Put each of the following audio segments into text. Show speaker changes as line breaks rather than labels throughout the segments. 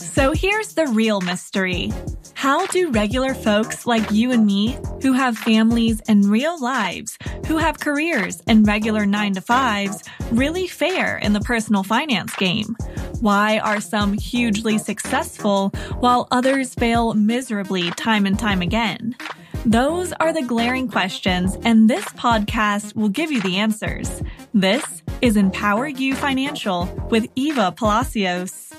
So here's the real mystery. How do regular folks like you and me, who have families and real lives, who have careers and regular nine to fives, really fare in the personal finance game? Why are some hugely successful while others fail miserably time and time again? Those are the glaring questions, and this podcast will give you the answers. This is Empower You Financial with Eva Palacios.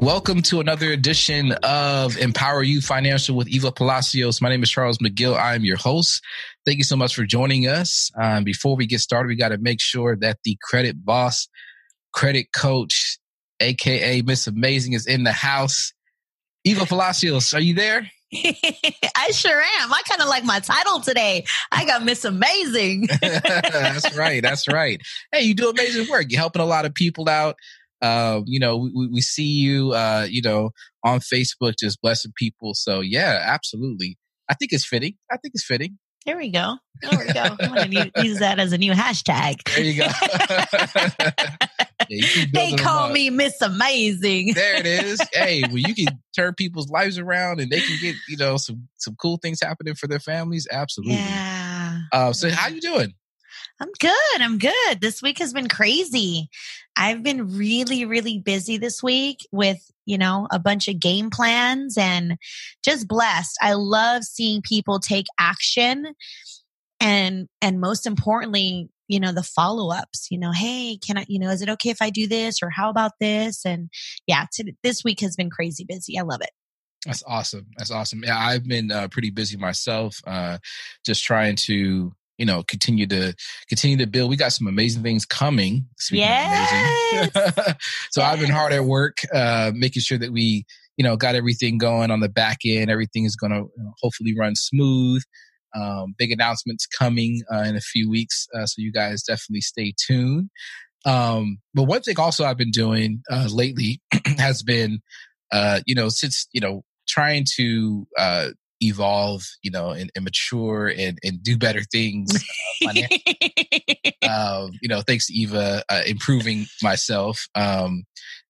Welcome to another edition of Empower You Financial with Eva Palacios. My name is Charles McGill. I am your host. Thank you so much for joining us. Um, before we get started, we got to make sure that the credit boss, credit coach, aka Miss Amazing, is in the house. Eva Palacios, are you there?
I sure am. I kind of like my title today. I got Miss Amazing.
that's right. That's right. Hey, you do amazing work. You're helping a lot of people out. Uh, you know, we, we see you, uh, you know, on Facebook, just blessing people. So yeah, absolutely. I think it's fitting. I think it's fitting.
There we go. There we go. I'm going to use that as a new hashtag.
There you go.
Yeah, they call me Miss Amazing.
there it is. Hey, well, you can turn people's lives around and they can get, you know, some some cool things happening for their families. Absolutely.
Yeah.
Uh, so how you doing?
I'm good. I'm good. This week has been crazy. I've been really, really busy this week with, you know, a bunch of game plans and just blessed. I love seeing people take action and, and most importantly, you know, the follow ups, you know, hey, can I, you know, is it okay if I do this or how about this? And yeah, to, this week has been crazy busy. I love it.
That's awesome. That's awesome. Yeah, I've been uh, pretty busy myself, uh, just trying to you know continue to continue to build we got some amazing things coming
yes.
so yes. i've been hard at work uh making sure that we you know got everything going on the back end everything is going to hopefully run smooth um, big announcements coming uh, in a few weeks uh, so you guys definitely stay tuned um, but one thing also i've been doing uh, lately has been uh, you know since you know trying to uh, evolve, you know, and, and mature and, and do better things. Uh, um, you know, thanks to Eva, uh, improving myself. Um,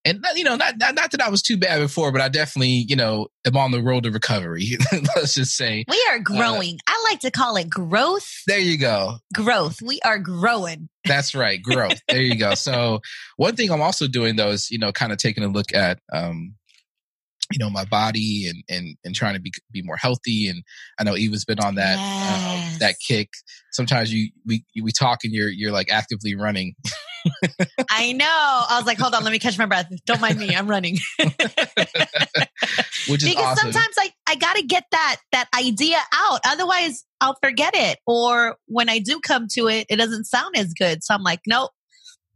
and you know, not, not, not that I was too bad before, but I definitely, you know, am on the road to recovery. Let's just say
we are uh, growing. Uh, I like to call it growth.
There you go.
Growth. We are growing.
That's right, growth. there you go. So one thing I'm also doing though is, you know, kind of taking a look at, um, you know my body and and and trying to be be more healthy and i know eva's been on that yes. uh, that kick sometimes you we we talk and you're you're like actively running
i know i was like hold on let me catch my breath don't mind me i'm running
which is
because
awesome.
sometimes i i gotta get that that idea out otherwise i'll forget it or when i do come to it it doesn't sound as good so i'm like nope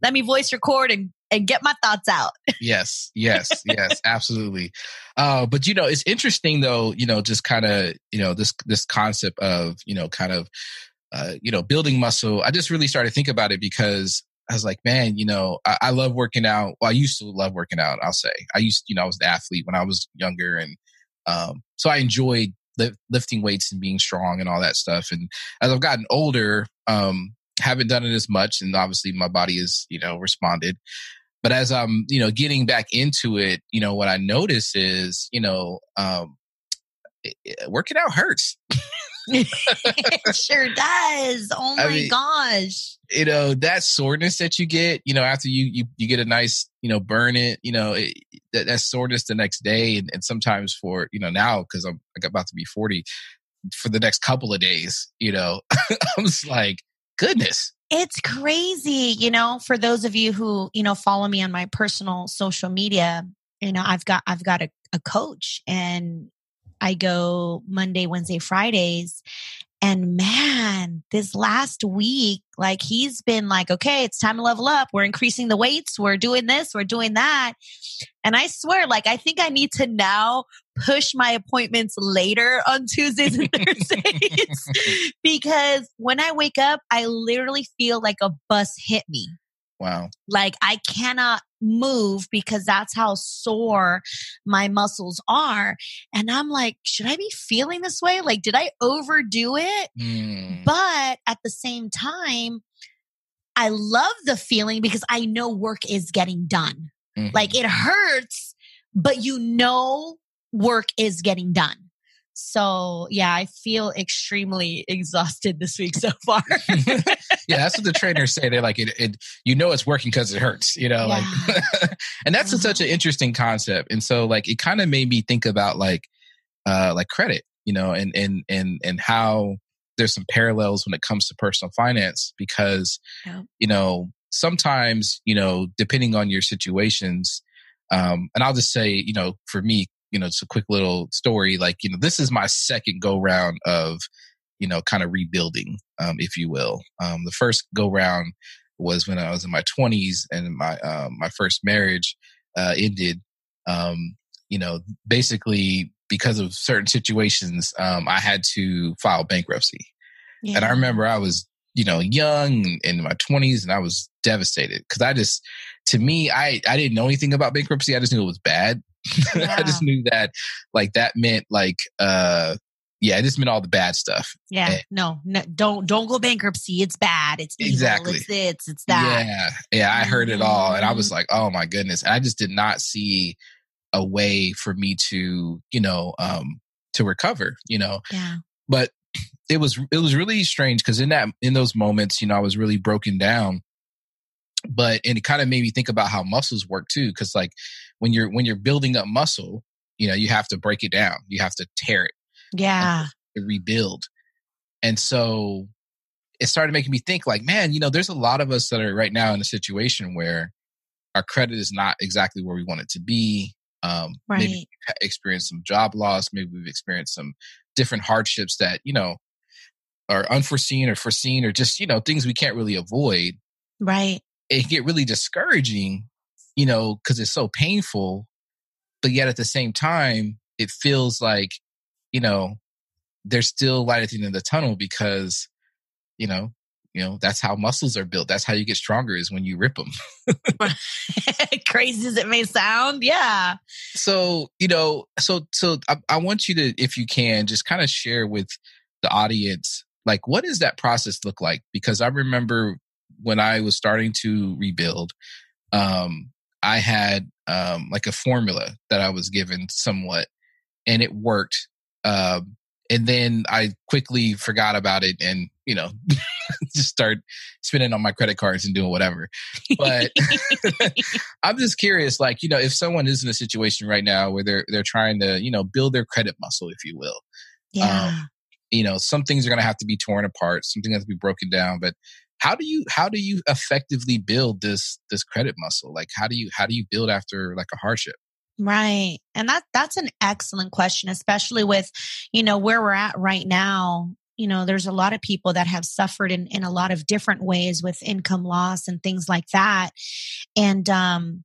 let me voice record and and get my thoughts out.
yes, yes, yes, absolutely. Uh, but you know, it's interesting though. You know, just kind of you know this this concept of you know kind of uh, you know building muscle. I just really started to think about it because I was like, man, you know, I, I, love working out. Well, I used to love working out. I'll say I used, you know, I was an athlete when I was younger, and um, so I enjoyed li- lifting weights and being strong and all that stuff. And as I've gotten older, um, haven't done it as much, and obviously my body has, you know, responded. But as I'm, you know, getting back into it, you know, what I notice is, you know, um, it, it, working out hurts.
it sure does. Oh my I mean, gosh.
You know, that soreness that you get, you know, after you you, you get a nice, you know, burn it, you know, it, that, that soreness the next day. And, and sometimes for, you know, now, because I'm about to be 40, for the next couple of days, you know, I'm just like, goodness.
It's crazy, you know, for those of you who, you know, follow me on my personal social media, you know, I've got I've got a, a coach and I go Monday, Wednesday, Fridays. And man, this last week, like he's been like, okay, it's time to level up. We're increasing the weights. We're doing this. We're doing that. And I swear, like, I think I need to now push my appointments later on Tuesdays and Thursdays because when I wake up, I literally feel like a bus hit me.
Wow.
Like I cannot move because that's how sore my muscles are. And I'm like, should I be feeling this way? Like, did I overdo it? Mm. But at the same time, I love the feeling because I know work is getting done. Mm-hmm. Like it hurts, but you know work is getting done. So yeah, I feel extremely exhausted this week so far.
yeah, that's what the trainers say. They're like, it, it you know, it's working because it hurts, you know, yeah. like, and that's such an interesting concept. And so like, it kind of made me think about like, uh, like credit, you know, and, and, and, and how there's some parallels when it comes to personal finance because, yeah. you know, sometimes, you know, depending on your situations, um, and I'll just say, you know, for me, you know, it's a quick little story. Like, you know, this is my second go round of, you know, kind of rebuilding, um, if you will. Um, the first go round was when I was in my twenties and my, uh, my first marriage, uh, ended. Um, you know, basically because of certain situations, um, I had to file bankruptcy. Yeah. And I remember I was, you know, young in my twenties and I was devastated because I just, to me, I, I didn't know anything about bankruptcy. I just knew it was bad. Yeah. I just knew that like that meant like uh yeah, it just meant all the bad stuff.
Yeah, and, no, no, don't don't go bankruptcy. It's bad. It's evil.
exactly.
It's it's it's that.
Yeah, yeah. I heard it all, and I was mm-hmm. like, oh my goodness. I just did not see a way for me to, you know, um, to recover. You know.
Yeah.
But it was it was really strange because in that in those moments, you know, I was really broken down. But and it kind of made me think about how muscles work too, because like when you're when you're building up muscle, you know, you have to break it down. You have to tear it.
Yeah.
To rebuild. And so it started making me think like, man, you know, there's a lot of us that are right now in a situation where our credit is not exactly where we want it to be. Um, right. maybe we've experienced some job loss. Maybe we've experienced some different hardships that, you know, are unforeseen or foreseen or just, you know, things we can't really avoid.
Right.
It get really discouraging you know, because it's so painful. But yet at the same time, it feels like, you know, there's still light at the end of the tunnel because, you know, you know that's how muscles are built. That's how you get stronger is when you rip them.
Crazy as it may sound, yeah.
So you know, so so I, I want you to, if you can, just kind of share with the audience, like, what does that process look like? Because I remember when I was starting to rebuild, um, I had um, like a formula that I was given somewhat, and it worked. Um, and then I quickly forgot about it, and you know, just start spending on my credit cards and doing whatever. But I'm just curious, like you know, if someone is in a situation right now where they're they're trying to you know build their credit muscle, if you will.
Yeah. Um,
you know, some things are going to have to be torn apart, something has to be broken down, but how do you how do you effectively build this this credit muscle? Like how do you how do you build after like a hardship?
Right and that that's an excellent question especially with you know where we're at right now you know there's a lot of people that have suffered in in a lot of different ways with income loss and things like that and um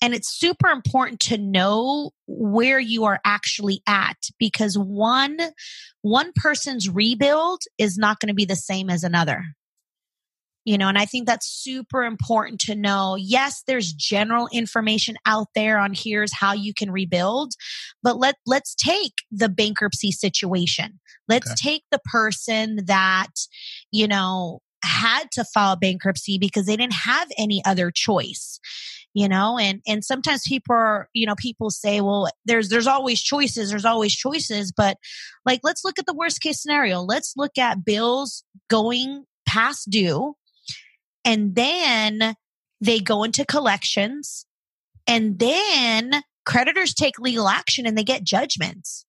and it's super important to know where you are actually at because one one person's rebuild is not going to be the same as another. You know and i think that's super important to know. Yes there's general information out there on here's how you can rebuild but let let's take the bankruptcy situation. Let's okay. take the person that you know had to file bankruptcy because they didn't have any other choice you know and and sometimes people are you know people say well there's there's always choices there's always choices but like let's look at the worst case scenario let's look at bills going past due and then they go into collections and then creditors take legal action and they get judgments.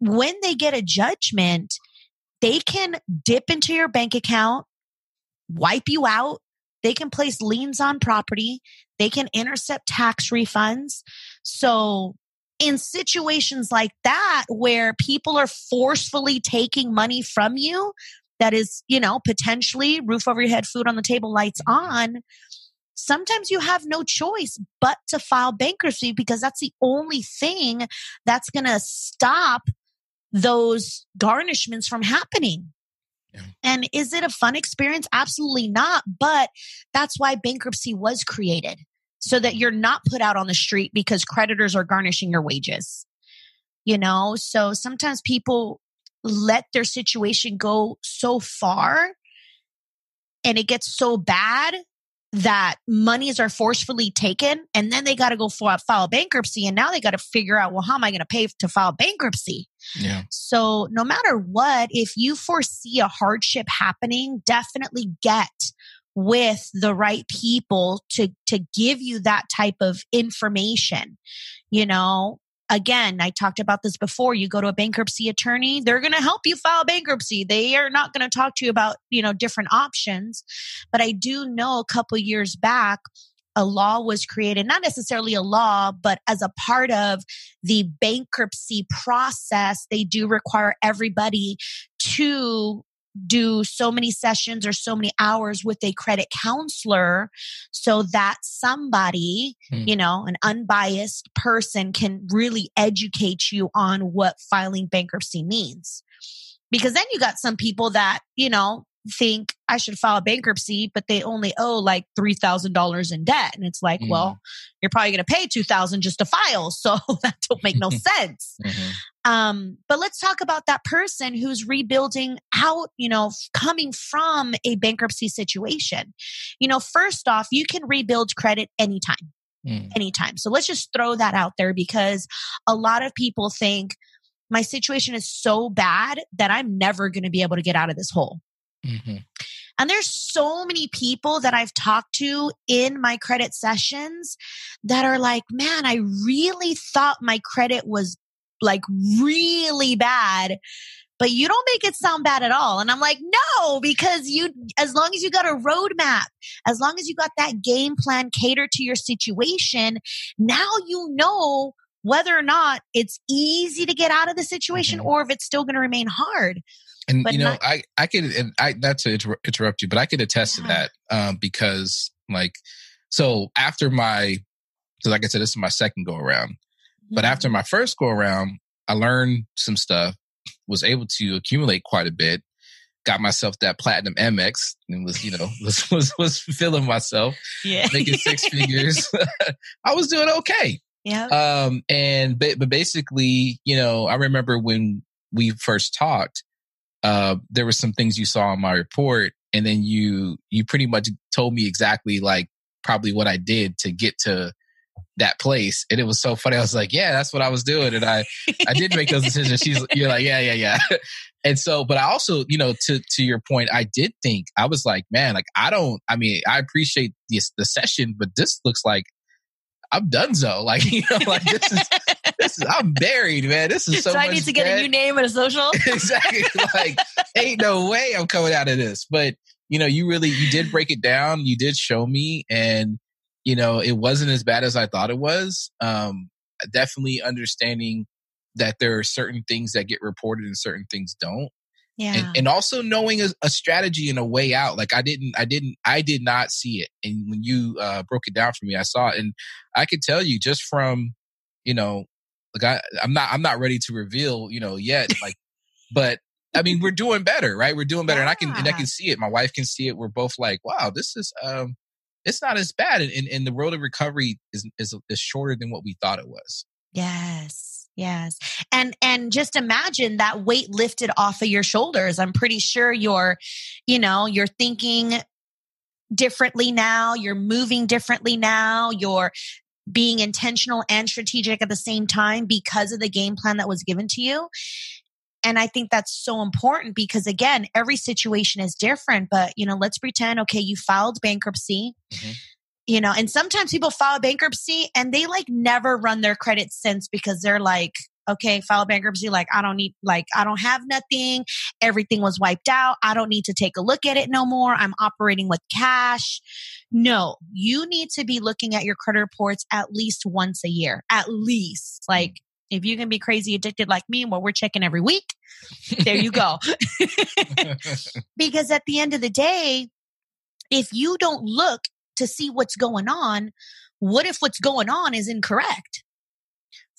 When they get a judgment, they can dip into your bank account, wipe you out. They can place liens on property. They can intercept tax refunds. So in situations like that, where people are forcefully taking money from you, that is, you know, potentially roof over your head, food on the table, lights on, sometimes you have no choice but to file bankruptcy because that's the only thing that's going to stop those garnishments from happening. And is it a fun experience? Absolutely not. But that's why bankruptcy was created so that you're not put out on the street because creditors are garnishing your wages. You know, so sometimes people let their situation go so far and it gets so bad that monies are forcefully taken and then they got to go file bankruptcy and now they got to figure out well how am i going to pay to file bankruptcy
yeah
so no matter what if you foresee a hardship happening definitely get with the right people to to give you that type of information you know again, I talked about this before. You go to a bankruptcy attorney, they're going to help you file bankruptcy. They are not going to talk to you about, you know, different options. But I do know a couple years back, a law was created, not necessarily a law, but as a part of the bankruptcy process, they do require everybody to do so many sessions or so many hours with a credit counselor so that somebody, hmm. you know, an unbiased person can really educate you on what filing bankruptcy means. Because then you got some people that, you know, think I should file bankruptcy, but they only owe like $3,000 in debt. And it's like, mm. well, you're probably going to pay 2000 just to file. So that don't make no sense. Mm-hmm. Um, but let's talk about that person who's rebuilding out, you know, coming from a bankruptcy situation. You know, first off, you can rebuild credit anytime. Mm. Anytime. So let's just throw that out there because a lot of people think my situation is so bad that I'm never going to be able to get out of this hole. Mm-hmm. And there's so many people that I've talked to in my credit sessions that are like, man, I really thought my credit was like really bad but you don't make it sound bad at all. And I'm like, no, because you, as long as you got a roadmap, as long as you got that game plan catered to your situation, now you know whether or not it's easy to get out of the situation mm-hmm. or if it's still going to remain hard.
And but you know, not- I I could and I not to inter- interrupt you, but I could attest yeah. to that um, because like so after my so like I said, this is my second go around. Mm-hmm. But after my first go around, I learned some stuff, was able to accumulate quite a bit, got myself that platinum AmEx, and was, you know, was was was feeling myself, yeah. making six figures. I was doing okay.
Yeah.
Um and but, but basically, you know, I remember when we first talked, uh, there were some things you saw in my report, and then you you pretty much told me exactly like probably what I did to get to that place. And it was so funny. I was like, yeah, that's what I was doing. And I, I did make those decisions. She's, you're like, yeah, yeah, yeah. and so, but I also, you know, to, to your point, I did think, I was like, man, like, I don't, I mean, I appreciate this, the session, but this looks like I'm done so. Like, you know, like this is, this is, I'm buried, man. This is so, so I
need to get a new name and a social.
exactly. Like, ain't no way I'm coming out of this. But, you know, you really, you did break it down. You did show me. And, you know, it wasn't as bad as I thought it was. Um, definitely understanding that there are certain things that get reported and certain things don't.
Yeah.
And, and also knowing a, a, strategy and a way out. Like I didn't, I didn't, I did not see it. And when you uh, broke it down for me, I saw it. And I could tell you just from, you know, like I, I'm not, I'm not ready to reveal, you know, yet. Like, but I mean, we're doing better, right? We're doing better, yeah. and I can, and I can see it. My wife can see it. We're both like, wow, this is, um, it's not as bad. And, and the road of recovery is, is, is shorter than what we thought it was.
Yes. Yes. And and just imagine that weight lifted off of your shoulders. I'm pretty sure you're, you know, you're thinking differently now, you're moving differently now, you're being intentional and strategic at the same time because of the game plan that was given to you. And I think that's so important because again, every situation is different. But, you know, let's pretend, okay, you filed bankruptcy. Mm-hmm. You know, and sometimes people file bankruptcy and they like never run their credit since because they're like, okay, file bankruptcy. Like, I don't need, like, I don't have nothing. Everything was wiped out. I don't need to take a look at it no more. I'm operating with cash. No, you need to be looking at your credit reports at least once a year, at least. Like, if you can be crazy addicted like me, well, we're checking every week. There you go. because at the end of the day, if you don't look to see what's going on, what if what's going on is incorrect?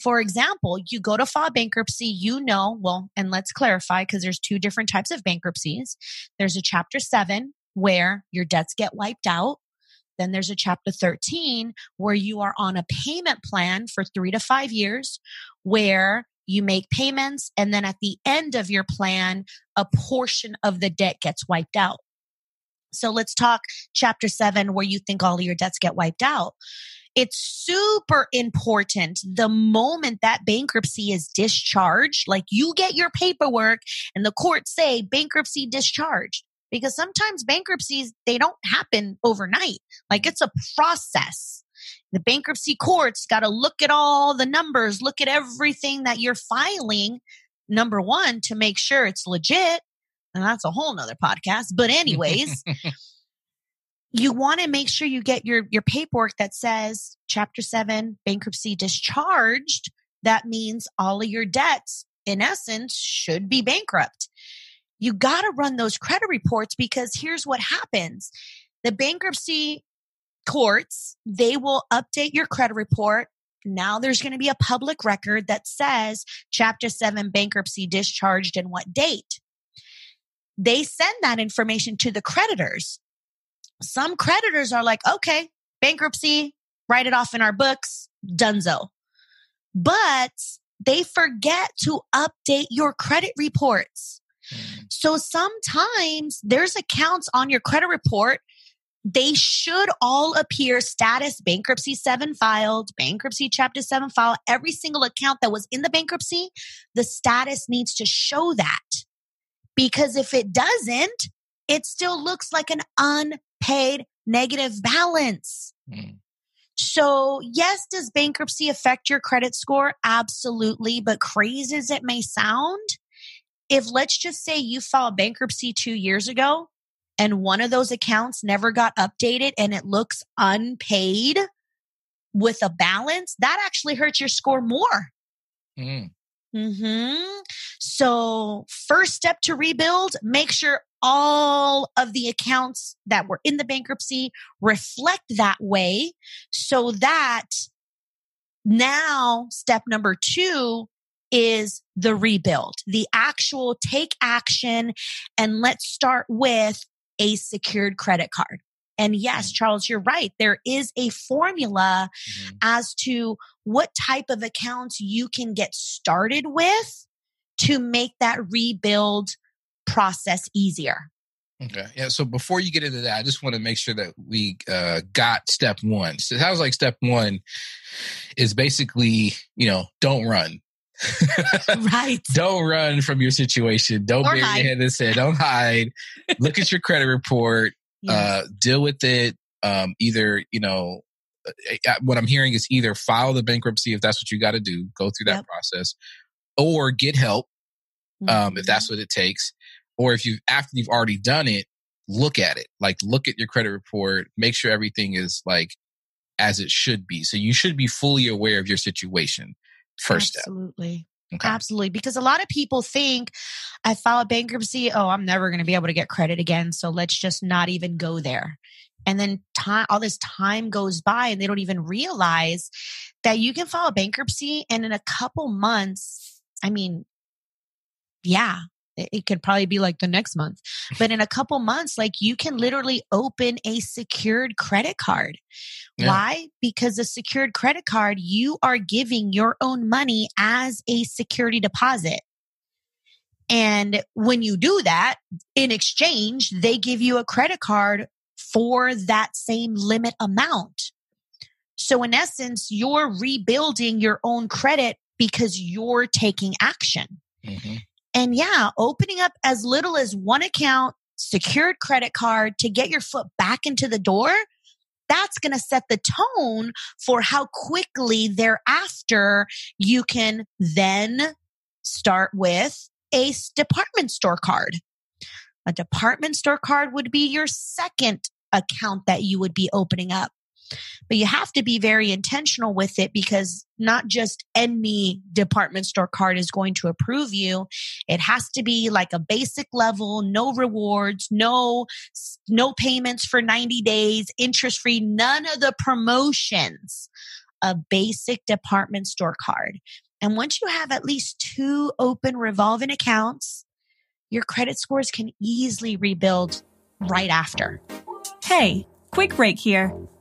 For example, you go to file bankruptcy, you know, well, and let's clarify because there's two different types of bankruptcies. There's a chapter seven where your debts get wiped out. Then there's a chapter 13 where you are on a payment plan for three to five years where you make payments and then at the end of your plan, a portion of the debt gets wiped out. So let's talk chapter seven, where you think all of your debts get wiped out. It's super important the moment that bankruptcy is discharged, like you get your paperwork and the court say bankruptcy discharged. Because sometimes bankruptcies, they don't happen overnight. Like it's a process. The bankruptcy court's got to look at all the numbers, look at everything that you're filing. Number one, to make sure it's legit. And that's a whole nother podcast. But anyways, you want to make sure you get your, your paperwork that says chapter seven, bankruptcy discharged. That means all of your debts in essence should be bankrupt. You got to run those credit reports because here's what happens. The bankruptcy courts, they will update your credit report. Now there's going to be a public record that says chapter seven bankruptcy discharged and what date. They send that information to the creditors. Some creditors are like, okay, bankruptcy, write it off in our books, dunzo. But they forget to update your credit reports. Mm. So sometimes there's accounts on your credit report. They should all appear status bankruptcy seven filed, bankruptcy chapter seven file. Every single account that was in the bankruptcy, the status needs to show that. Because if it doesn't, it still looks like an unpaid negative balance. Mm. So, yes, does bankruptcy affect your credit score? Absolutely. But crazy as it may sound, if let's just say you filed bankruptcy two years ago and one of those accounts never got updated and it looks unpaid with a balance, that actually hurts your score more. Mm. Hmm. So, first step to rebuild: make sure all of the accounts that were in the bankruptcy reflect that way, so that now step number two is the rebuild, the actual take action, and let's start with a secured credit card. And yes, mm-hmm. Charles, you're right. There is a formula mm-hmm. as to what type of accounts you can get started with to make that rebuild process easier.
Okay. Yeah. So before you get into that, I just want to make sure that we uh, got step one. So it sounds like step one is basically, you know, don't run.
right.
Don't run from your situation. Don't bury your head in the sand. Don't hide. Look at your credit report. Uh, deal with it. Um, either, you know, uh, uh, what I'm hearing is either file the bankruptcy if that's what you got to do, go through that yep. process, or get help um, mm-hmm. if that's what it takes. Or if you've after you've already done it, look at it. Like look at your credit report, make sure everything is like as it should be. So you should be fully aware of your situation. First
Absolutely. step. Okay. Absolutely. Because a lot of people think I file a bankruptcy. Oh, I'm never going to be able to get credit again. So let's just not even go there. And then time, all this time goes by and they don't even realize that you can file a bankruptcy and in a couple months, I mean, yeah, it could probably be like the next month. But in a couple months like you can literally open a secured credit card. Yeah. why? Because a secured credit card you are giving your own money as a security deposit. And when you do that in exchange they give you a credit card for that same limit amount. So in essence you're rebuilding your own credit because you're taking action. Mm-hmm. And yeah, opening up as little as one account, secured credit card to get your foot back into the door, that's going to set the tone for how quickly thereafter you can then start with a department store card. A department store card would be your second account that you would be opening up. But you have to be very intentional with it because not just any department store card is going to approve you. It has to be like a basic level, no rewards, no no payments for 90 days, interest free, none of the promotions. A basic department store card. And once you have at least two open revolving accounts, your credit scores can easily rebuild right after.
Hey, quick break here.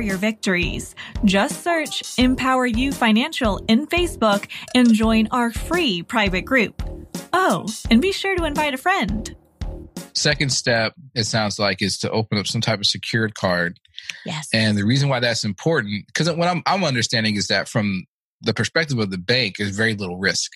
your victories. Just search Empower You Financial in Facebook and join our free private group. Oh, and be sure to invite a friend.
Second step, it sounds like, is to open up some type of secured card.
Yes.
And the reason why that's important, because what I'm, I'm understanding is that from the perspective of the bank, is very little risk,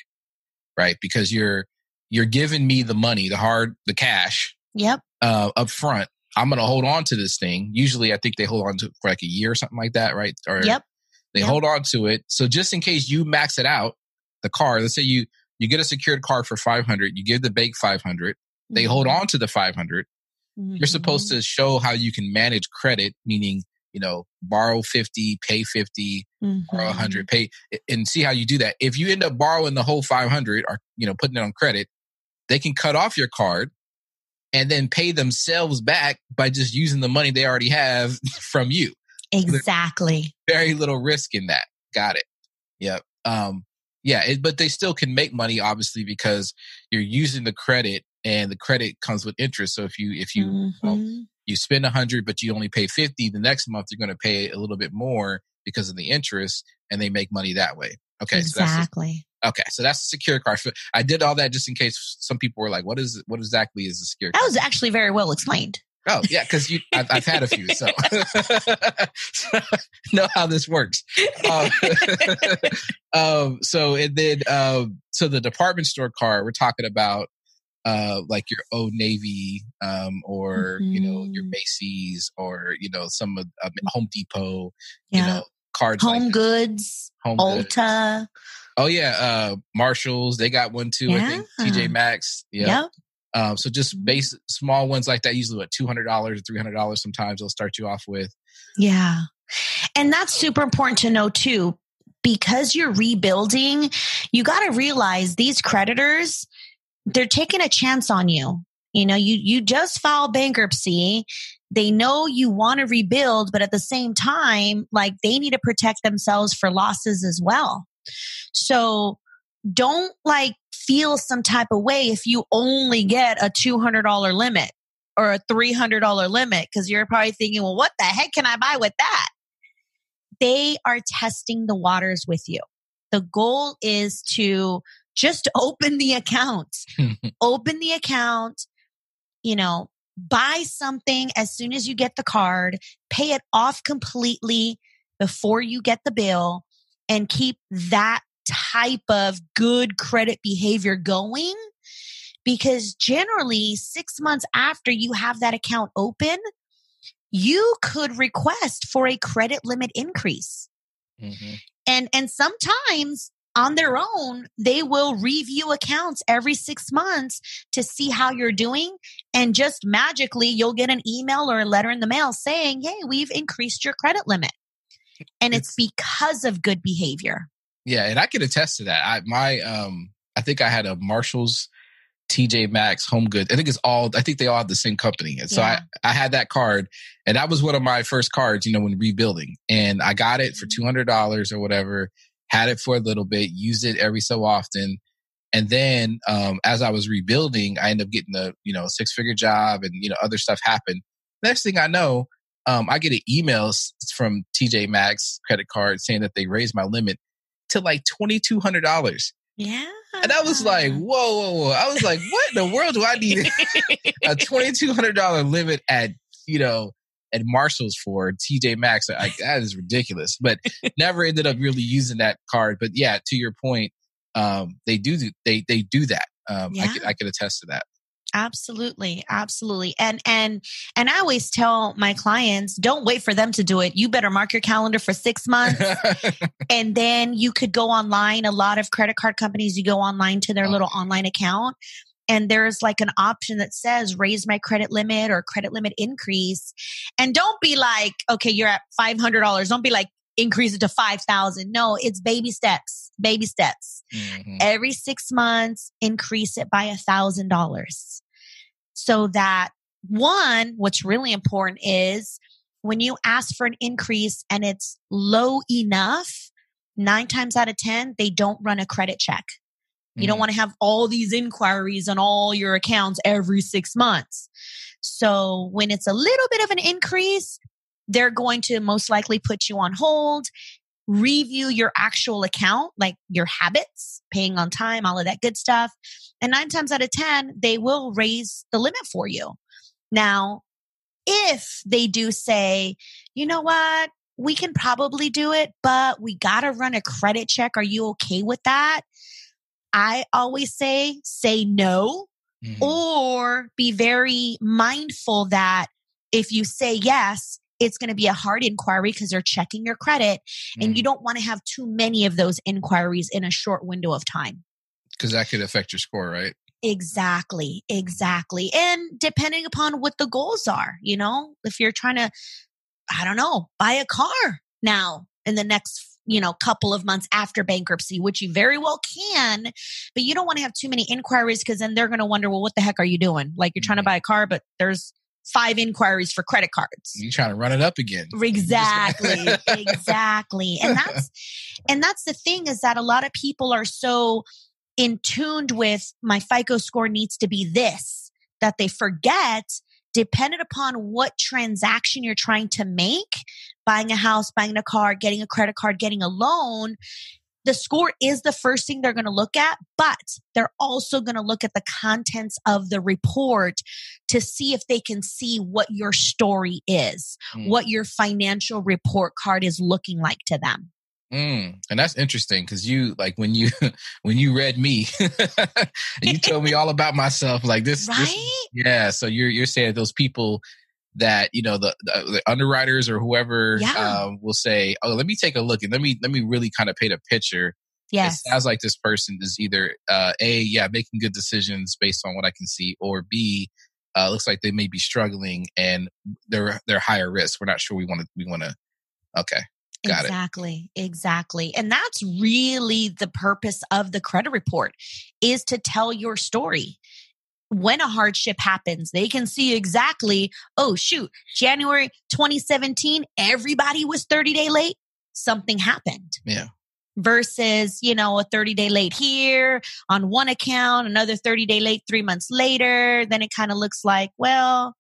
right? Because you're you're giving me the money, the hard, the cash,
yep,
uh, up front. I'm going to hold on to this thing. Usually, I think they hold on to it for like a year or something like that, right? Or
yep.
They
Yep.
hold on to it. So just in case you max it out, the card, let's say you you get a secured card for 500, you give the bank 500, they hold
Mm-hmm.
on to the 500. You're supposed to show how you can manage credit, meaning, you know, borrow 50, pay 50,
Mm-hmm.
borrow 100, pay and see how you do that. If you end up borrowing the whole 500 or, you know, putting it on credit, they can cut off your card and then pay themselves back by just using the money they already have from you
Exactly.
very little risk in that. Got it. Yep. Um, yeah, it, but they still can make money, obviously, because you're using the credit, and the credit comes with interest. So if you if you well,
Mhm.
you spend a hundred, but you only pay fifty, the next month you're going to pay a little bit more because of the interest, and they make money that way. Okay, so that's
exactly.
Okay. So that's a secure card. I did all that just in case some people were like, "What is what exactly is a secure?"
That
card?
was actually very well explained.
Oh yeah, because you I've, I've had a few, so know how this works. Um, um, so and then um, so the department store card we're talking about uh, like your Old Navy um, or you know your
Mhm.
Macy's or you know some of um, Home Depot,
Yeah.
you know cards
Home
like
Goods,
Home Goods. Oh yeah, uh, Marshalls they got one too. I think TJ Maxx. Yeah.
Yep.
Um, so just base small ones like that, usually what two hundred dollars or three hundred dollars. Sometimes they'll start you off with.
Yeah. And that's super important to know too. Because you're rebuilding, you got to realize these creditors, they're taking a chance on you. You know, you you just filed bankruptcy. They know you want to rebuild, but at the same time, like they need to protect themselves for losses as well. So don't like feel some type of way if you only get a $200 limit or a $300 limit because you're probably thinking, well, what the heck can I buy with that? They are testing the waters with you. The goal is to just open the account, open the account, you know, buy something as soon as you get the card, pay it off completely before you get the bill, and keep that type of good credit behavior going. Because generally, six months after you have that account open, you could request for a credit limit increase. Mm-hmm. And and sometimes on their own, they will review accounts every 6 months to see how you're doing and just magically you'll get an email or a letter in the mail saying, "Hey, we've increased your credit limit." And it's,
It's-
because of good behavior.
Yeah, and I can attest to that. I my um I think I had a Marshalls, TJ Maxx, Home Goods. I think it's all I think they all have the same company. And so
Yeah.
I I had that card and that was one of my first cards, you know, when rebuilding. And I got it for $200 or whatever, had it for a little bit, used it every so often. And then um as I was rebuilding, I ended up getting a, you know, six-figure job and you know other stuff happened. Next thing I know, um, I get an email from TJ Maxx credit card saying that they raised my limit to like twenty two hundred dollars,
Yeah.
and I was like, "Whoa, whoa, whoa!" I was like, "What in the world do I need a twenty two hundred dollar limit at you know at Marshalls for TJ Maxx? Like that is ridiculous." But never ended up really using that card. But yeah, to your point, um, they do they they do that. Um, I
Yeah.
could I could attest to that.
Absolutely, absolutely. And and and I always tell my clients, don't wait for them to do it. You better mark your calendar for 6 months and then you could go online. A lot of credit card companies you go online to their
Oh,
little online account and there's like an option that says raise my credit limit or credit limit increase. And don't be like, okay, you're at $500. Don't be like increase it to 5,000. No, it's baby steps, baby steps. Mm-hmm. Every six months, increase it by a thousand dollars. So that one, what's really important is when you ask for an increase and it's low enough, nine times out of 10, they don't run a credit check. You mm. don't want to have all these inquiries on all your accounts every six months. So when it's a little bit of an increase, they're going to most likely put you on hold, review your actual account, like your habits, paying on time, all of that good stuff. And nine times out of 10, they will raise the limit for you. Now, if they do say, you know what, we can probably do it, but we got to run a credit check. Are you okay with that? I always say, say no, mm-hmm. or be very mindful that if you say yes, it's going to be a hard inquiry because they're checking your credit and you mm-hmm. don't want to have too many of those inquiries in a short window of time.
Because that could affect your score, right?
Exactly, exactly. And depending upon what the goals are, you know, if you're trying to, I don't know, buy a car now in the next, you know, couple of months after bankruptcy, which you very well can, but you don't want to have too many inquiries because then they're going to wonder, well, what the heck are you doing? Like you're trying to mm-hmm. buy a car, but there's five inquiries for credit cards.
You trying to run it up again.
Exactly. exactly. And that's and that's the thing is that a lot of people are so in tuned with my FICO score needs to be this that they forget dependent upon what transaction you're trying to make, buying a house, buying a car, getting a credit card, getting a loan, the score is the first thing they're going to look at, but they're also going to look at the contents of the report to see if they can see what your story is, mm. what your financial report card is looking like to them.
Mm, and that's interesting because you like when you when you read me, you told me all about myself. Like this,
right?
This, yeah. So you're you're saying those people that you know the, the, the underwriters or whoever yeah. um, will say, "Oh, let me take a look and let me let me really kind of paint a picture."
Yes,
it sounds like this person is either uh, a yeah making good decisions based on what I can see, or b uh, looks like they may be struggling and they're they're higher risk. We're not sure we want to we want to. Okay, Got
exactly, it. Exactly, exactly. And that's really the purpose of the credit report is to tell your story. When a hardship happens, they can see exactly, oh shoot, January 2017, everybody was 30 day late. Something happened.
Yeah.
Versus, you know, a 30 day late here on one account, another 30 day late three months later. Then it kind of looks like, well,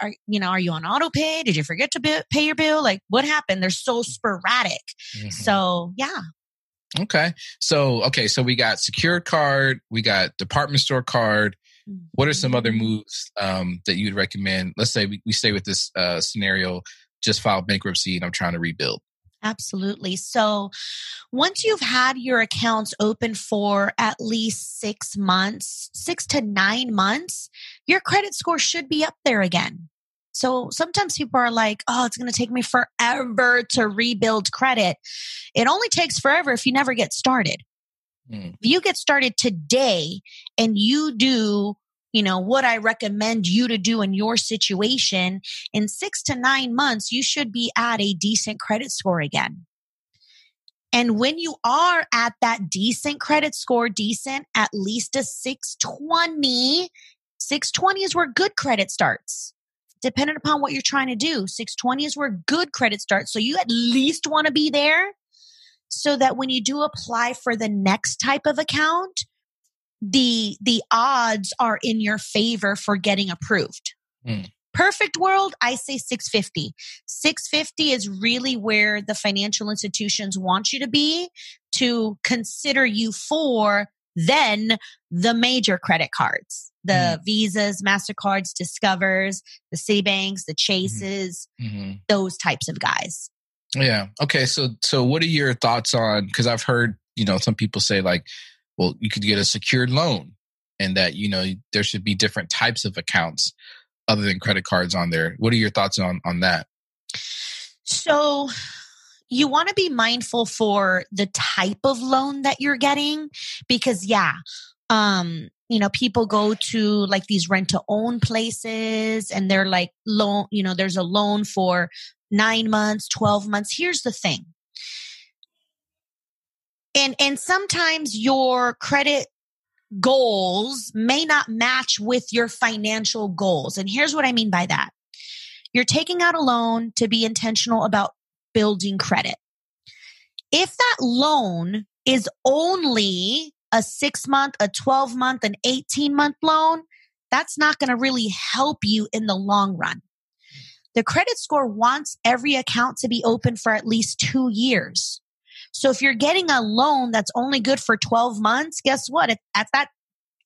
are you know are you on auto pay did you forget to pay your bill like what happened they're so sporadic mm-hmm. so yeah
okay so okay so we got secured card we got department store card what are some other moves um, that you'd recommend let's say we, we stay with this uh, scenario just filed bankruptcy and i'm trying to rebuild
Absolutely. So once you've had your accounts open for at least six months, six to nine months, your credit score should be up there again. So sometimes people are like, oh, it's going to take me forever to rebuild credit. It only takes forever if you never get started. Mm. If you get started today and you do you know, what I recommend you to do in your situation, in six to nine months, you should be at a decent credit score again. And when you are at that decent credit score, decent, at least a 620, 620 is where good credit starts. Depending upon what you're trying to do, 620 is where good credit starts. So you at least want to be there so that when you do apply for the next type of account, the the odds are in your favor for getting approved. Mm. Perfect world, I say 650. 650 is really where the financial institutions want you to be to consider you for then the major credit cards, the mm. Visas, MasterCards, Discovers, the Citibanks, the mm-hmm. Chases, mm-hmm. those types of guys.
Yeah. Okay. So, so what are your thoughts on, cause I've heard, you know, some people say like, well, you could get a secured loan and that, you know, there should be different types of accounts other than credit cards on there. What are your thoughts on, on that?
So you want to be mindful for the type of loan that you're getting because yeah, um, you know, people go to like these rent to own places and they're like loan, you know, there's a loan for nine months, 12 months. Here's the thing. And, and sometimes your credit goals may not match with your financial goals. And here's what I mean by that. You're taking out a loan to be intentional about building credit. If that loan is only a six month, a 12 month, an 18 month loan, that's not going to really help you in the long run. The credit score wants every account to be open for at least two years. So if you're getting a loan that's only good for 12 months, guess what? At that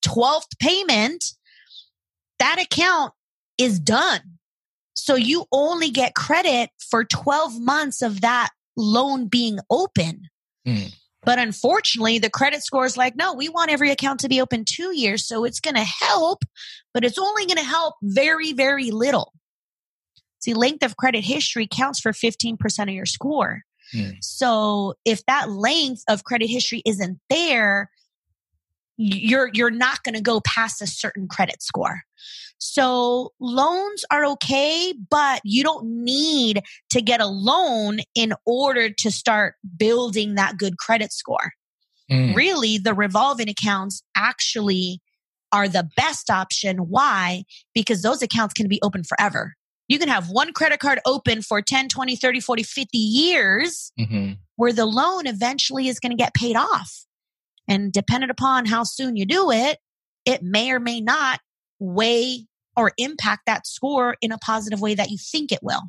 12th payment, that account is done. So you only get credit for 12 months of that loan being open. Mm. But unfortunately, the credit score is like, no, we want every account to be open two years. So it's going to help, but it's only going to help very, very little. See, length of credit history counts for 15% of your score. Mm. So if that length of credit history isn't there, you're you're not going to go past a certain credit score. So loans are okay, but you don't need to get a loan in order to start building that good credit score. Mm. Really, the revolving accounts actually are the best option. Why? Because those accounts can be open forever. You can have one credit card open for 10, 20, 30, 40, 50 years mm-hmm. where the loan eventually is going to get paid off. And dependent upon how soon you do it, it may or may not weigh or impact that score in a positive way that you think it will.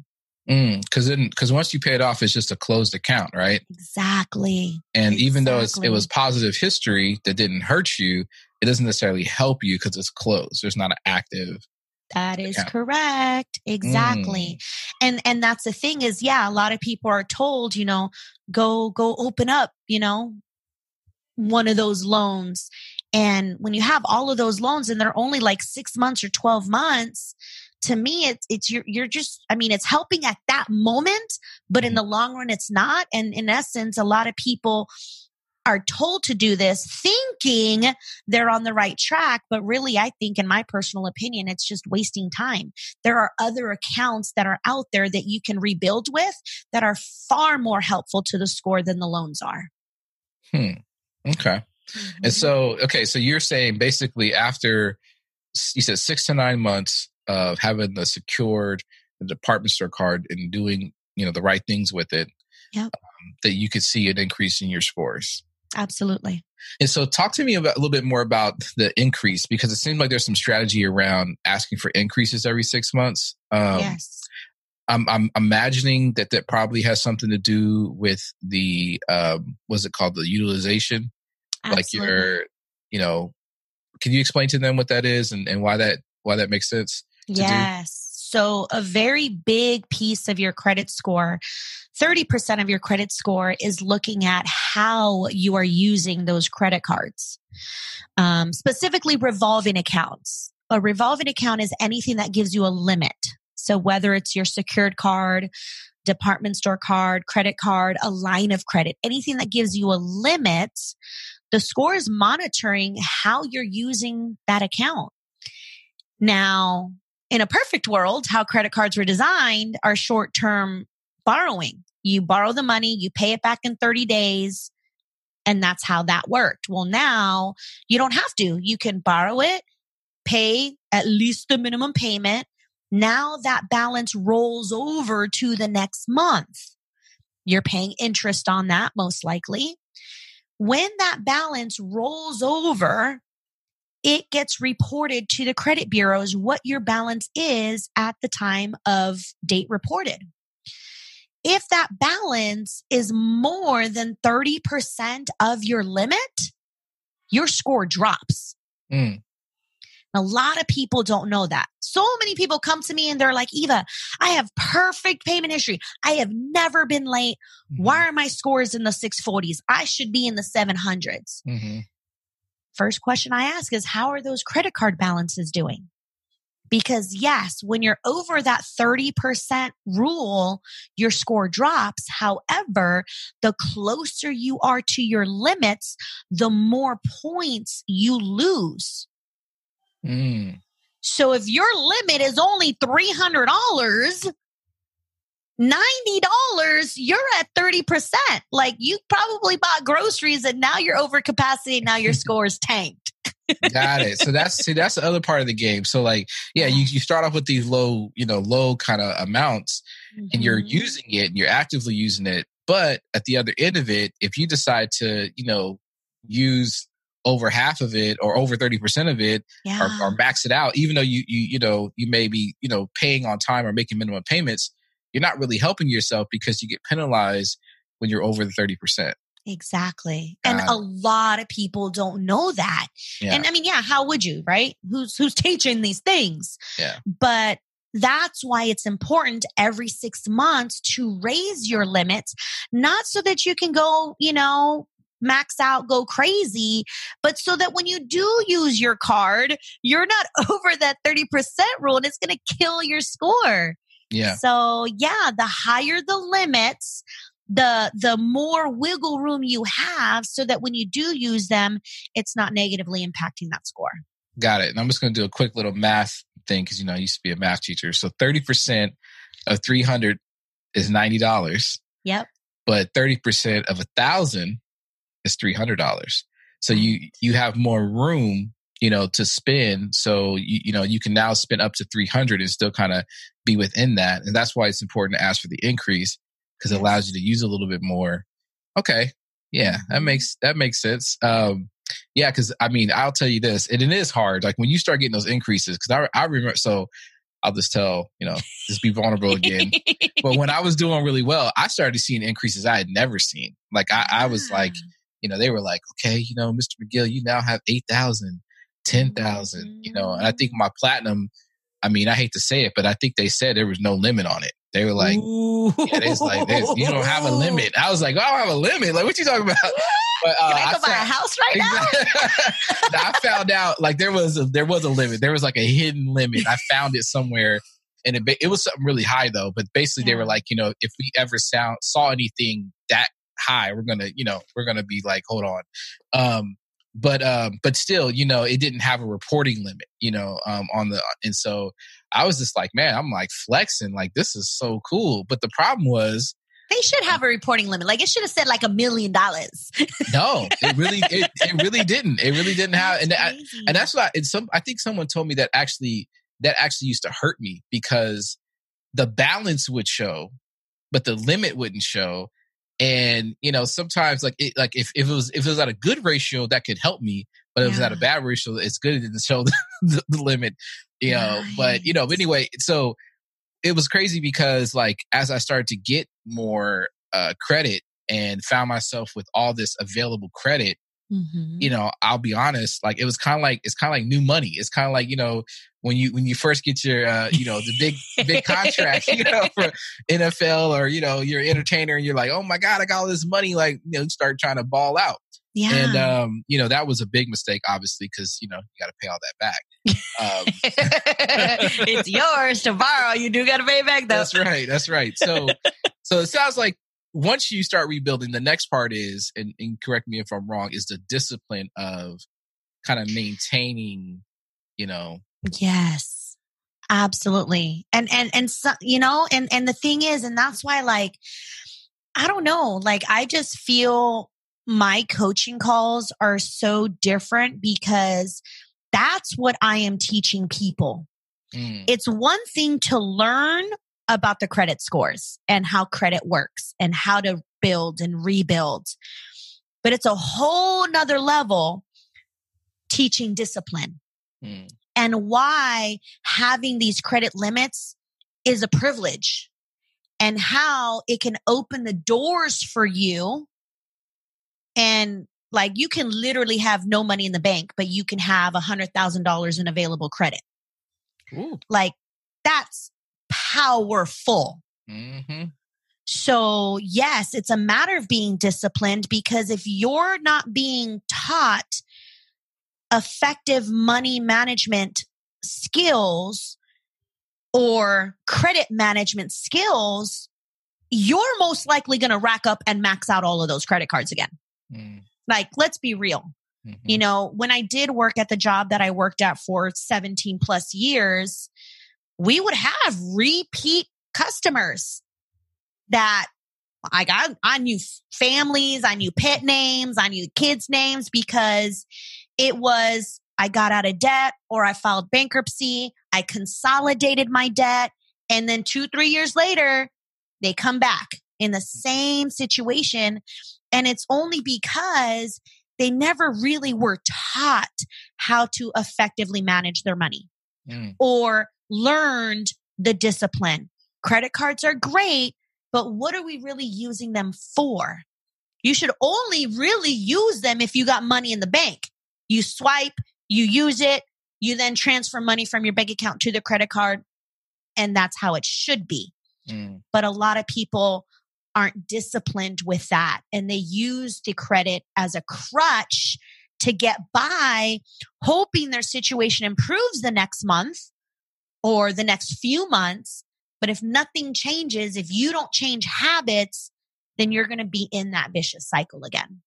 Because mm, then, because once you pay it off, it's just a closed account, right?
Exactly.
And exactly. even though it was positive history that didn't hurt you, it doesn't necessarily help you because it's closed. There's not an active.
That is account. correct. Exactly. Mm. And and that's the thing is, yeah, a lot of people are told, you know, go go open up, you know, one of those loans and when you have all of those loans and they're only like six months or 12 months, to me, it's, it's, you're, you're just, I mean, it's helping at that moment, but in mm-hmm. the long run, it's not. And in essence, a lot of people are told to do this thinking they're on the right track. But really, I think, in my personal opinion, it's just wasting time. There are other accounts that are out there that you can rebuild with that are far more helpful to the score than the loans are.
Hmm. Okay. Mm-hmm. And so, okay, so you're saying basically after you said six to nine months of having the secured department store card and doing you know the right things with it,
yep.
um, that you could see an increase in your scores.
Absolutely.
And so, talk to me about a little bit more about the increase because it seems like there's some strategy around asking for increases every six months.
Um, yes.
I'm, I'm imagining that that probably has something to do with the um, what's it called the utilization Absolutely. like you're you know can you explain to them what that is and, and why that why that makes sense
yes do? So a very big piece of your credit score 30% of your credit score is looking at how you are using those credit cards. Um, specifically revolving accounts. A revolving account is anything that gives you a limit. So whether it's your secured card department store card, credit card, a line of credit, anything that gives you a limit the score is monitoring how you're using that account. Now, in a perfect world, how credit cards were designed are short term borrowing. You borrow the money, you pay it back in 30 days, and that's how that worked. Well, now you don't have to. You can borrow it, pay at least the minimum payment. Now that balance rolls over to the next month. You're paying interest on that most likely. When that balance rolls over, it gets reported to the credit bureaus what your balance is at the time of date reported. If that balance is more than 30% of your limit, your score drops. Mm. A lot of people don't know that. So many people come to me and they're like, Eva, I have perfect payment history. I have never been late. Mm-hmm. Why are my scores in the 640s? I should be in the 700s. Mm-hmm. First question I ask is, how are those credit card balances doing? Because yes, when you're over that 30% rule, your score drops. However, the closer you are to your limits, the more points you lose. Mm. So if your limit is only $300, $90, you're at 30%. Like you probably bought groceries and now you're over capacity. Now your score is tanked.
Got it. So that's see, that's the other part of the game. So like, yeah, you, you start off with these low, you know, low kind of amounts mm-hmm. and you're mm-hmm. using it and you're actively using it. But at the other end of it, if you decide to, you know, use over half of it or over 30% of it yeah. or, or, max it out, even though you, you, you know, you may be, you know, paying on time or making minimum payments, you're not really helping yourself because you get penalized when you're over the 30%.
Exactly. And a lot of people don't know that. Yeah. And I mean, yeah, how would you, right? Who's who's teaching these things?
Yeah.
But that's why it's important every 6 months to raise your limits, not so that you can go, you know, max out, go crazy, but so that when you do use your card, you're not over that 30% rule and it's going to kill your score.
Yeah.
So, yeah, the higher the limits, the the more wiggle room you have so that when you do use them it's not negatively impacting that score.
Got it. And i'm just going to do a quick little math thing because you know i used to be a math teacher. So 30% of 300 is $90
yep.
but 30% of a thousand is $300 so you you have more room you know to spend so you, you know you can now spend up to 300 and still kind of be within that and that's why it's important to ask for the increase because it allows you to use a little bit more. Okay. Yeah, that makes that makes sense. Um, yeah, because I mean, I'll tell you this, and it is hard. Like when you start getting those increases, because I, I remember. So I'll just tell you know, just be vulnerable again. but when I was doing really well, I started seeing increases I had never seen. Like I, I was like, you know, they were like, okay, you know, Mr. McGill, you now have 8,000, 10,000, you know, and I think my platinum. I mean, I hate to say it, but I think they said there was no limit on it. They were like, yeah, it's like you don't have a limit. I was like, I don't have a limit. Like, what you talking about?
But uh, Can I go I buy a house right
now? I found out like there was a, there was a limit. There was like a hidden limit. I found it somewhere, and it it was something really high though. But basically, yeah. they were like, you know, if we ever sound saw anything that high, we're gonna, you know, we're gonna be like, hold on. Um, but um, but still, you know, it didn't have a reporting limit, you know, um, on the and so I was just like, man, I'm like flexing, like this is so cool. But the problem was
they should have a reporting limit. Like it should have said like a million dollars.
no, it really, it, it really didn't. It really didn't have, and I, and that's why. And some, I think someone told me that actually, that actually used to hurt me because the balance would show, but the limit wouldn't show. And you know, sometimes like it, like if, if it was if it was at a good ratio, that could help me. But if yeah. it was at a bad ratio, it's good to show the, the, the limit you know, nice. but you know, but anyway, so it was crazy because like as I started to get more uh, credit and found myself with all this available credit, mm-hmm. you know, I'll be honest, like it was kind of like it's kind of like new money. It's kind of like you know when you when you first get your uh, you know the big big contract, you know, for NFL or you know you're an entertainer and you're like, oh my god, I got all this money, like you know, you start trying to ball out.
Yeah.
And um, you know, that was a big mistake, obviously, because you know, you gotta pay all that back. Um,
it's yours to borrow. You do gotta pay back though.
That's right. That's right. So so it sounds like once you start rebuilding, the next part is, and, and correct me if I'm wrong, is the discipline of kind of maintaining, you know.
Yes. Absolutely. And and and so, you know, and and the thing is, and that's why like I don't know, like I just feel my coaching calls are so different because that's what I am teaching people. Mm. It's one thing to learn about the credit scores and how credit works and how to build and rebuild. But it's a whole nother level teaching discipline mm. and why having these credit limits is a privilege and how it can open the doors for you and like you can literally have no money in the bank, but you can have a hundred thousand dollars in available credit. Ooh. Like that's powerful. Mm-hmm. So, yes, it's a matter of being disciplined because if you're not being taught effective money management skills or credit management skills, you're most likely going to rack up and max out all of those credit cards again. Mm. Like, let's be real. Mm-hmm. You know, when I did work at the job that I worked at for 17 plus years, we would have repeat customers. that I got, I knew families, I knew pet names, I knew kids' names because it was, I got out of debt or I filed bankruptcy. I consolidated my debt. And then two, three years later, they come back in the same situation. And it's only because they never really were taught how to effectively manage their money mm. or learned the discipline. Credit cards are great, but what are we really using them for? You should only really use them if you got money in the bank. You swipe, you use it, you then transfer money from your bank account to the credit card, and that's how it should be. Mm. But a lot of people aren't disciplined with that and they use the credit as a crutch to get by, hoping their situation improves the next month or the next few months. But if nothing changes, if you don't change habits, then you're going to be in that vicious cycle again.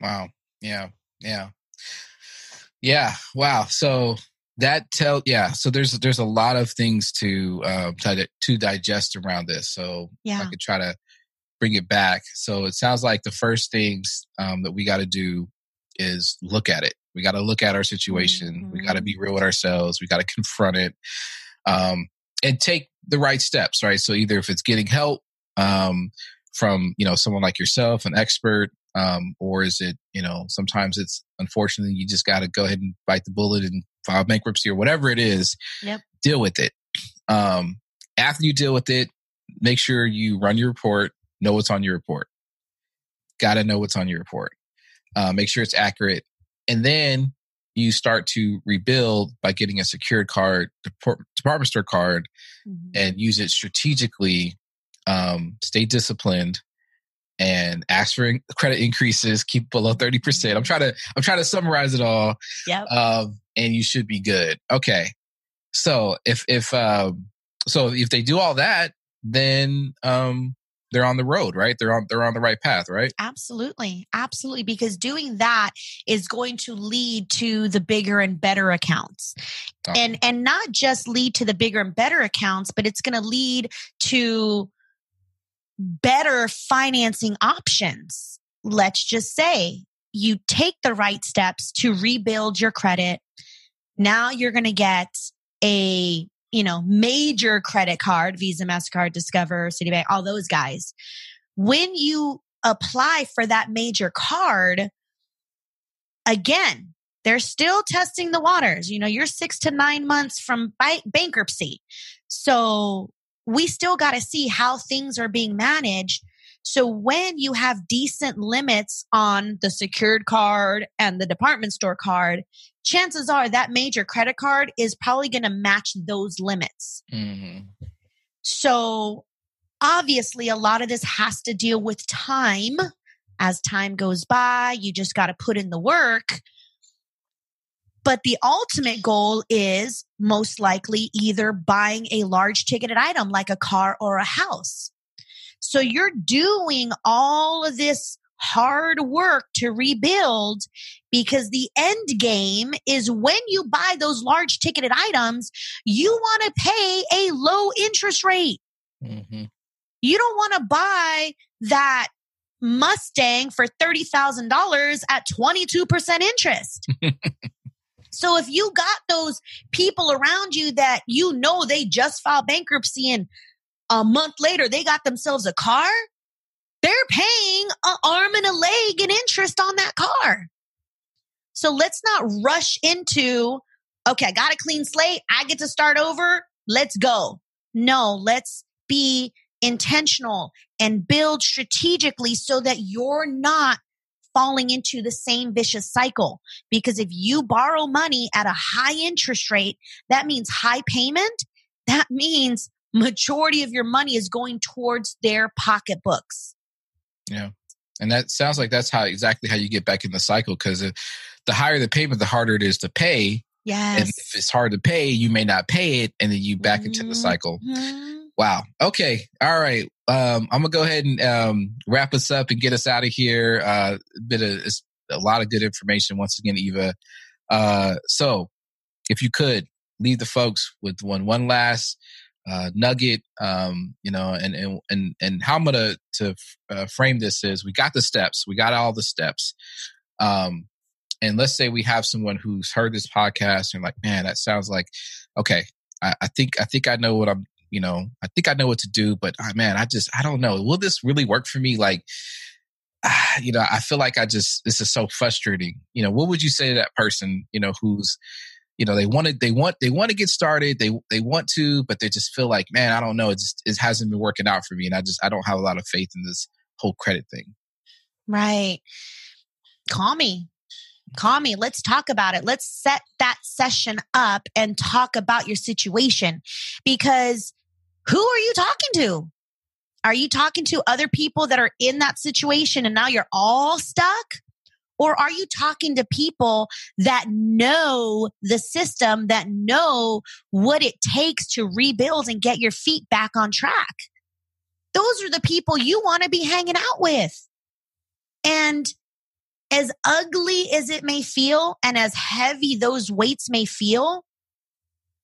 Wow. Yeah. Yeah. Yeah. Wow. So that tell yeah so there's there's a lot of things to um to, to digest around this so yeah. i could try to bring it back so it sounds like the first things um, that we got to do is look at it we got to look at our situation mm-hmm. we got to be real with ourselves we got to confront it um, and take the right steps, right? So either if it's getting help um, from you know someone like yourself, an expert, um, or is it you know sometimes it's unfortunately you just got to go ahead and bite the bullet and file bankruptcy or whatever it is.
Yep.
Deal with it. Um, after you deal with it, make sure you run your report. Know what's on your report. Got to know what's on your report. Uh, make sure it's accurate, and then you start to rebuild by getting a secured card, department store card, mm-hmm. and use it strategically. Um, stay disciplined and ask for credit increases. Keep below thirty percent. I'm trying to I'm trying to summarize it all.
Yeah.
Um, and you should be good. Okay. So if if um, so if they do all that, then um, they're on the road, right? They're on they're on the right path, right?
Absolutely. Absolutely because doing that is going to lead to the bigger and better accounts. Oh. And and not just lead to the bigger and better accounts, but it's going to lead to better financing options. Let's just say you take the right steps to rebuild your credit. Now you're going to get a you know, major credit card, Visa, MasterCard, Discover, Citibank, all those guys. When you apply for that major card, again, they're still testing the waters. You know, you're six to nine months from bankruptcy. So we still got to see how things are being managed. So when you have decent limits on the secured card and the department store card, chances are that major credit card is probably going to match those limits. Mm-hmm. So obviously, a lot of this has to deal with time. As time goes by, you just got to put in the work. But the ultimate goal is most likely either buying a large ticketed item like a car or a house. So you're doing all of this hard work to rebuild because the end game is when you buy those large ticketed items, you want to pay a low interest rate. Mm-hmm. You don't want to buy that Mustang for $30,000 at 22% interest. so if you got those people around you that you know they just filed bankruptcy and a month later they got themselves a car, they're paying an arm and a leg in interest on that car. So let's not rush into, okay, I got a clean slate. I get to start over. Let's go. No, let's be intentional and build strategically so that you're not falling into the same vicious cycle. Because if you borrow money at a high interest rate, that means high payment. That means majority of your money is going towards their pocketbooks.
Yeah. And that sounds like that's how exactly how you get back in the cycle because the higher the payment, the harder it is to pay.
Yes.
And if it's hard to pay, you may not pay it and then you back mm-hmm. into the cycle. Mm-hmm. Wow. Okay. All right. Um, I'm gonna go ahead and um, wrap us up and get us out of here. Uh, a bit of a lot of good information once again, Eva. Uh, so, if you could leave the folks with one one last uh, nugget, um, you know, and and and and how I'm gonna to uh, frame this is we got the steps, we got all the steps, um, and let's say we have someone who's heard this podcast and like, man, that sounds like okay. I, I think I think I know what I'm, you know, I think I know what to do, but uh, man, I just I don't know. Will this really work for me? Like, ah, you know, I feel like I just this is so frustrating. You know, what would you say to that person? You know, who's you know they wanted they want they want to get started they they want to but they just feel like man i don't know it just it hasn't been working out for me and i just i don't have a lot of faith in this whole credit thing.
Right. Call me. Call me. Let's talk about it. Let's set that session up and talk about your situation because who are you talking to? Are you talking to other people that are in that situation and now you're all stuck or are you talking to people that know the system, that know what it takes to rebuild and get your feet back on track? Those are the people you want to be hanging out with. And as ugly as it may feel and as heavy those weights may feel,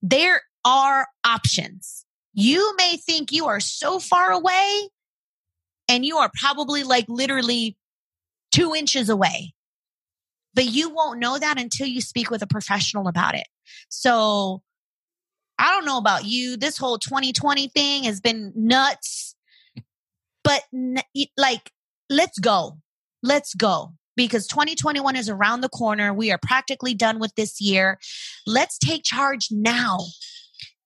there are options. You may think you are so far away and you are probably like literally two inches away. But you won't know that until you speak with a professional about it. So I don't know about you. This whole 2020 thing has been nuts. But like, let's go. Let's go because 2021 is around the corner. We are practically done with this year. Let's take charge now.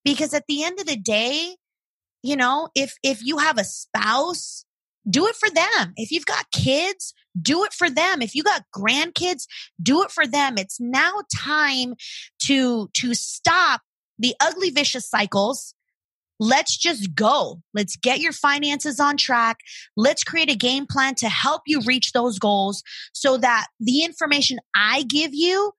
Because at the end of the day, you know, if if you have a spouse, do it for them. If you've got kids, do it for them. If you got grandkids, do it for them. It's now time to, to stop the ugly vicious cycles. Let's just go. Let's get your finances on track. Let's create a game plan to help you reach those goals so that the information I give you,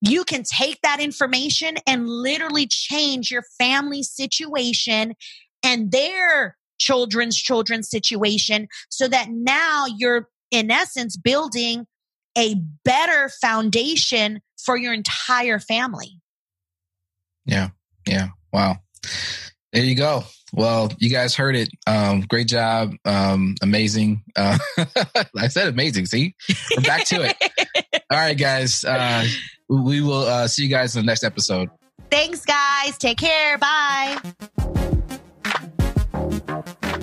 you can take that information and literally change your family situation and their children's children's situation so that now you're in essence, building a better foundation for your entire family.
Yeah. Yeah. Wow. There you go. Well, you guys heard it. Um, great job. Um, amazing. Uh, I said amazing. See, we're back to it. All right, guys. Uh, we will uh, see you guys in the next episode.
Thanks, guys. Take care. Bye.